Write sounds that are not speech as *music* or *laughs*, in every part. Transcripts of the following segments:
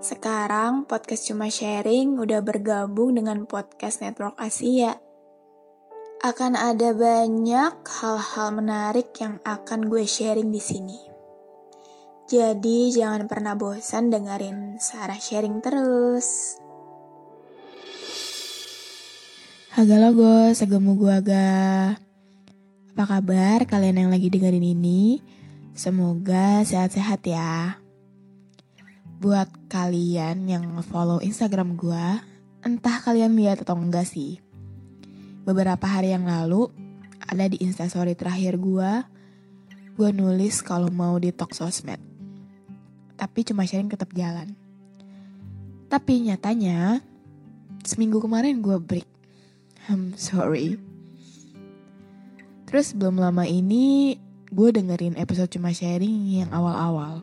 Sekarang podcast cuma sharing udah bergabung dengan podcast Network Asia. Akan ada banyak hal-hal menarik yang akan gue sharing di sini. Jadi jangan pernah bosan dengerin Sarah sharing terus. Haga logo, segemu gua ga. Apa kabar kalian yang lagi dengerin ini? Semoga sehat-sehat ya. Buat kalian yang follow Instagram gue, entah kalian lihat atau enggak sih. Beberapa hari yang lalu, ada di instastory terakhir gue, gue nulis kalau mau detox sosmed. Tapi cuma sharing tetap jalan. Tapi nyatanya, seminggu kemarin gue break. I'm sorry. Terus belum lama ini, gue dengerin episode cuma sharing yang awal-awal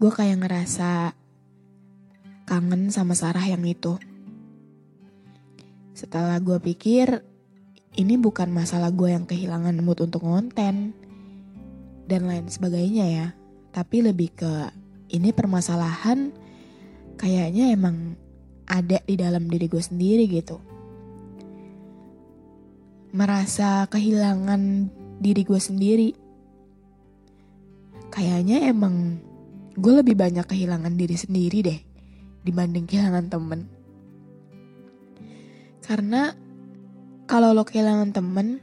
gue kayak ngerasa kangen sama Sarah yang itu. Setelah gue pikir, ini bukan masalah gue yang kehilangan mood untuk ngonten dan lain sebagainya ya. Tapi lebih ke ini permasalahan kayaknya emang ada di dalam diri gue sendiri gitu. Merasa kehilangan diri gue sendiri. Kayaknya emang gue lebih banyak kehilangan diri sendiri deh dibanding kehilangan temen. Karena kalau lo kehilangan temen,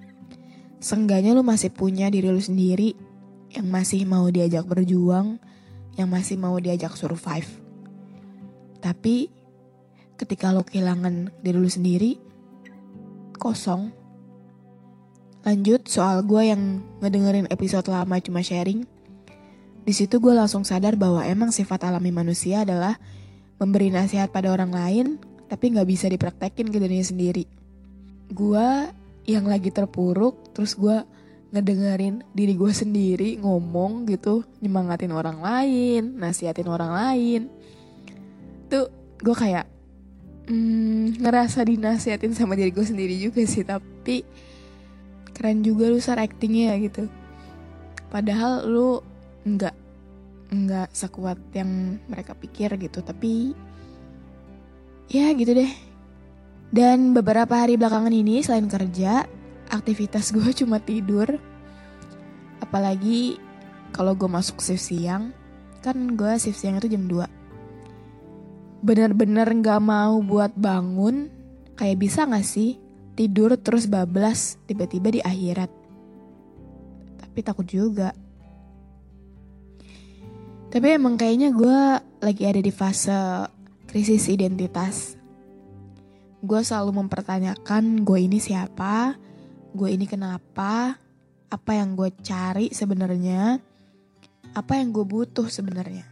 seenggaknya lo masih punya diri lo sendiri yang masih mau diajak berjuang, yang masih mau diajak survive. Tapi ketika lo kehilangan diri lo sendiri, kosong. Lanjut soal gue yang ngedengerin episode lama cuma sharing, di situ gue langsung sadar bahwa emang sifat alami manusia adalah memberi nasihat pada orang lain, tapi gak bisa dipraktekin ke dirinya sendiri. Gue yang lagi terpuruk, terus gue ngedengerin diri gue sendiri ngomong gitu, nyemangatin orang lain, nasihatin orang lain. Tuh gue kayak hmm, ngerasa dinasihatin sama diri gue sendiri juga sih, tapi keren juga lu sar actingnya gitu. Padahal lu nggak nggak sekuat yang mereka pikir gitu tapi ya gitu deh. Dan beberapa hari belakangan ini selain kerja aktivitas *laughs* gue cuma tidur. Apalagi kalau gue masuk shift siang kan gue shift siang itu jam 2 bener-bener nggak mau buat bangun kayak bisa gak sih tidur terus bablas tiba-tiba di akhirat? Tapi takut juga tapi emang kayaknya gue lagi ada di fase krisis identitas. Gue selalu mempertanyakan gue ini siapa, gue ini kenapa, apa yang gue cari sebenarnya, apa yang gue butuh sebenarnya.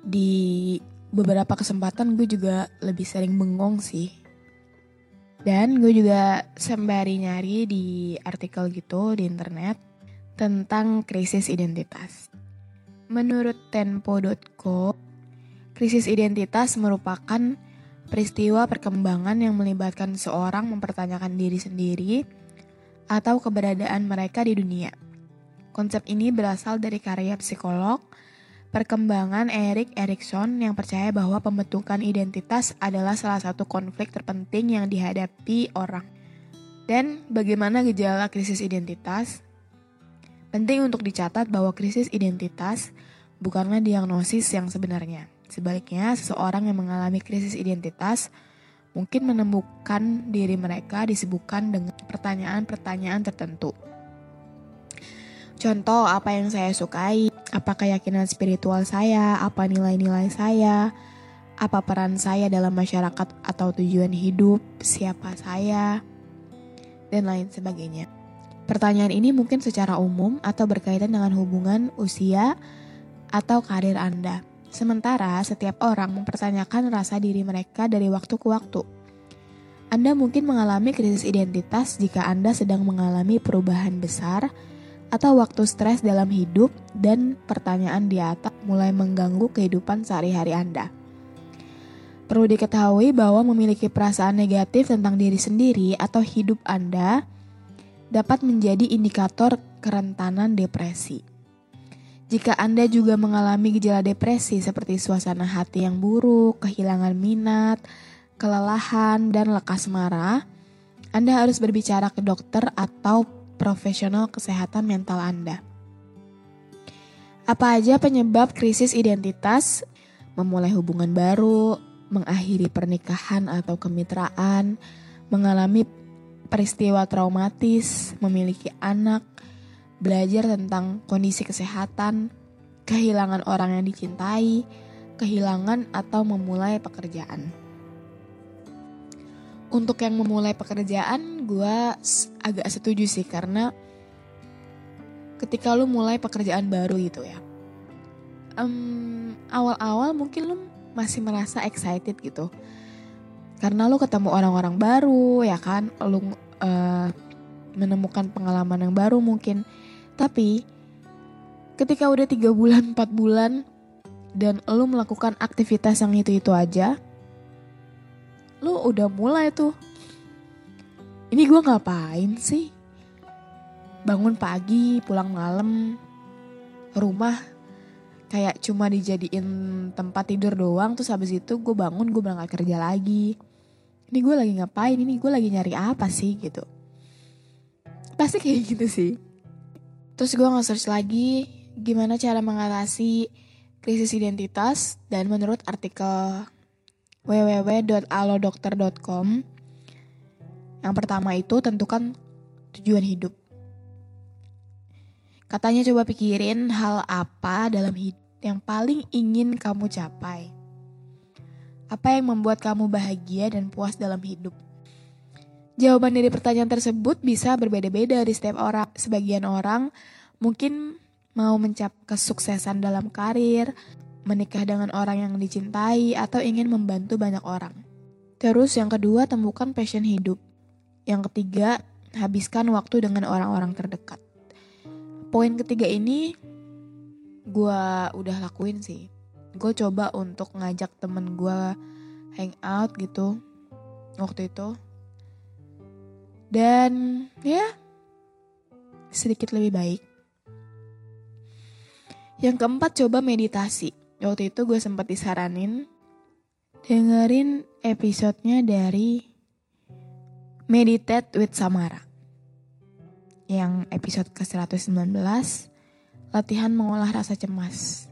Di beberapa kesempatan gue juga lebih sering bengong sih. Dan gue juga sembari nyari di artikel gitu di internet tentang krisis identitas. Menurut tempo.co, krisis identitas merupakan peristiwa perkembangan yang melibatkan seorang mempertanyakan diri sendiri atau keberadaan mereka di dunia. Konsep ini berasal dari karya psikolog perkembangan Erik Erikson yang percaya bahwa pembentukan identitas adalah salah satu konflik terpenting yang dihadapi orang. Dan bagaimana gejala krisis identitas? Penting untuk dicatat bahwa krisis identitas bukanlah diagnosis yang sebenarnya. Sebaliknya, seseorang yang mengalami krisis identitas mungkin menemukan diri mereka disibukkan dengan pertanyaan-pertanyaan tertentu. Contoh apa yang saya sukai, apa keyakinan spiritual saya, apa nilai-nilai saya, apa peran saya dalam masyarakat atau tujuan hidup, siapa saya, dan lain sebagainya. Pertanyaan ini mungkin secara umum atau berkaitan dengan hubungan, usia, atau karir Anda. Sementara setiap orang mempertanyakan rasa diri mereka dari waktu ke waktu. Anda mungkin mengalami krisis identitas jika Anda sedang mengalami perubahan besar atau waktu stres dalam hidup dan pertanyaan di atas mulai mengganggu kehidupan sehari-hari Anda. Perlu diketahui bahwa memiliki perasaan negatif tentang diri sendiri atau hidup Anda dapat menjadi indikator kerentanan depresi. Jika Anda juga mengalami gejala depresi seperti suasana hati yang buruk, kehilangan minat, kelelahan, dan lekas marah, Anda harus berbicara ke dokter atau profesional kesehatan mental Anda. Apa aja penyebab krisis identitas? Memulai hubungan baru, mengakhiri pernikahan atau kemitraan, mengalami peristiwa traumatis, memiliki anak, belajar tentang kondisi kesehatan, kehilangan orang yang dicintai, kehilangan atau memulai pekerjaan. Untuk yang memulai pekerjaan, gue agak setuju sih karena ketika lu mulai pekerjaan baru gitu ya, um, awal-awal mungkin lu masih merasa excited gitu. Karena lo ketemu orang-orang baru ya kan? Lo uh, menemukan pengalaman yang baru mungkin tapi ketika udah tiga bulan empat bulan dan lo melakukan aktivitas yang itu itu aja lo udah mulai tuh ini gue ngapain sih? Bangun pagi pulang malam rumah kayak cuma dijadiin tempat tidur doang terus habis itu gue bangun gue berangkat kerja lagi. Ini gue lagi ngapain? Ini gue lagi nyari apa sih? Gitu. Pasti kayak gitu sih terus gue nge-search lagi gimana cara mengatasi krisis identitas dan menurut artikel www.alodokter.com yang pertama itu tentukan tujuan hidup Katanya coba pikirin hal apa dalam hidup yang paling ingin kamu capai. Apa yang membuat kamu bahagia dan puas dalam hidup? Jawaban dari pertanyaan tersebut bisa berbeda-beda di setiap orang. Sebagian orang mungkin mau mencapai kesuksesan dalam karir, menikah dengan orang yang dicintai, atau ingin membantu banyak orang. Terus yang kedua, temukan passion hidup. Yang ketiga, habiskan waktu dengan orang-orang terdekat poin ketiga ini gue udah lakuin sih gue coba untuk ngajak temen gue hangout gitu waktu itu dan ya sedikit lebih baik yang keempat coba meditasi waktu itu gue sempat disaranin dengerin episodenya dari Meditate with Samara yang episode ke-119, latihan mengolah rasa cemas.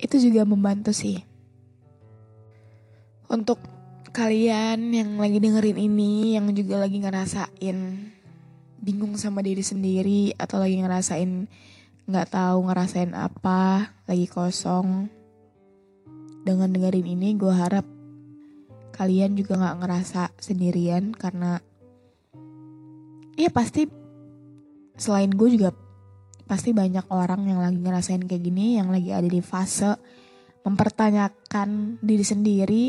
Itu juga membantu sih. Untuk kalian yang lagi dengerin ini, yang juga lagi ngerasain bingung sama diri sendiri, atau lagi ngerasain nggak tahu ngerasain apa, lagi kosong. Dengan dengerin ini, gue harap kalian juga nggak ngerasa sendirian karena ya pasti selain gue juga pasti banyak orang yang lagi ngerasain kayak gini yang lagi ada di fase mempertanyakan diri sendiri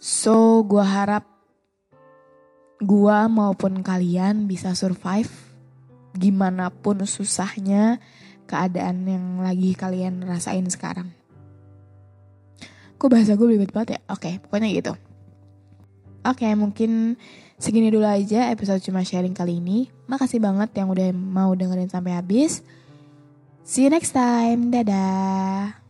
so gue harap gue maupun kalian bisa survive gimana pun susahnya keadaan yang lagi kalian rasain sekarang kok bahasa gue ribet banget ya oke okay, pokoknya gitu oke okay, mungkin Segini dulu aja episode cuma sharing kali ini. Makasih banget yang udah mau dengerin sampai habis. See you next time. Dadah.